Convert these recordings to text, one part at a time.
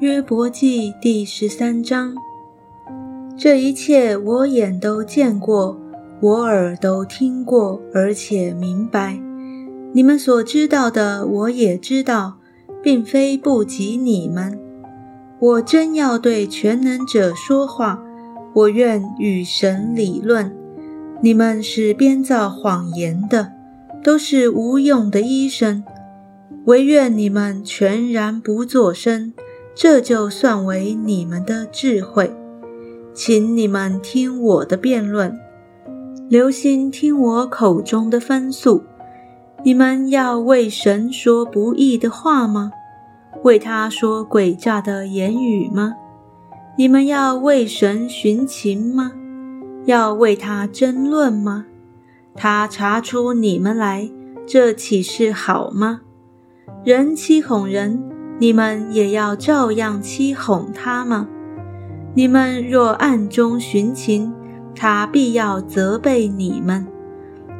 约伯记第十三章。这一切我眼都见过，我耳都听过，而且明白。你们所知道的，我也知道，并非不及你们。我真要对全能者说话，我愿与神理论。你们是编造谎言的，都是无用的医生。唯愿你们全然不作声，这就算为你们的智慧。请你们听我的辩论，留心听我口中的分诉。你们要为神说不义的话吗？为他说诡诈的言语吗？你们要为神寻情吗？要为他争论吗？他查出你们来，这岂是好吗？人欺哄人，你们也要照样欺哄他吗？你们若暗中寻情，他必要责备你们。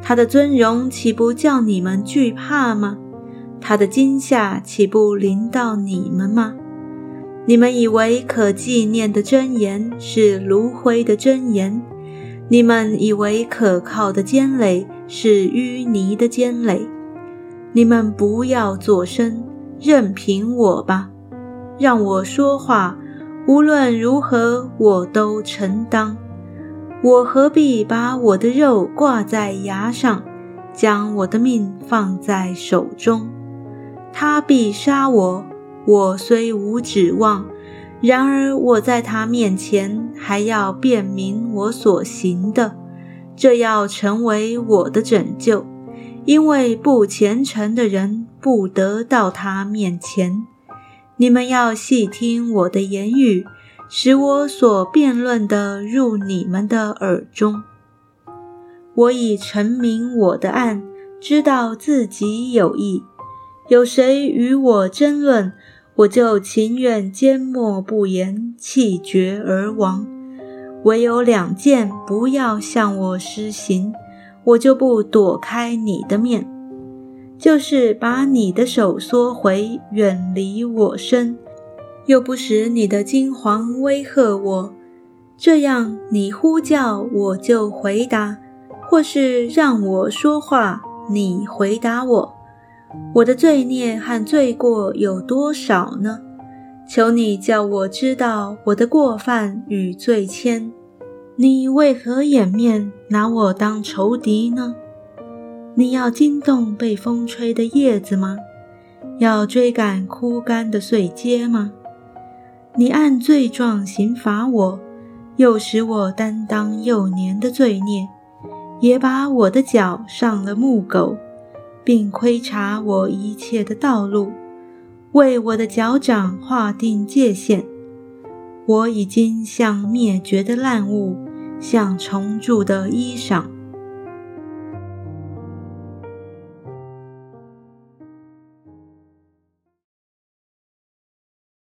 他的尊荣岂不叫你们惧怕吗？他的惊吓岂不临到你们吗？你们以为可纪念的真言是炉灰的真言，你们以为可靠的尖垒是淤泥的尖垒。你们不要作声，任凭我吧，让我说话。无论如何，我都承当。我何必把我的肉挂在牙上，将我的命放在手中？他必杀我，我虽无指望，然而我在他面前还要辨明我所行的，这要成为我的拯救。因为不虔诚的人不得到他面前。你们要细听我的言语，使我所辩论的入你们的耳中。我已陈明我的案，知道自己有意。有谁与我争论，我就情愿缄默不言，气绝而亡。唯有两件不要向我施行。我就不躲开你的面，就是把你的手缩回，远离我身，又不使你的金黄威吓我。这样，你呼叫我就回答，或是让我说话，你回答我。我的罪孽和罪过有多少呢？求你叫我知道我的过犯与罪愆。你为何掩面拿我当仇敌呢？你要惊动被风吹的叶子吗？要追赶枯干的碎阶吗？你按罪状刑罚我，又使我担当幼年的罪孽，也把我的脚上了木狗，并窥察我一切的道路，为我的脚掌划定界限。我已经像灭绝的烂物。像重铸的衣裳，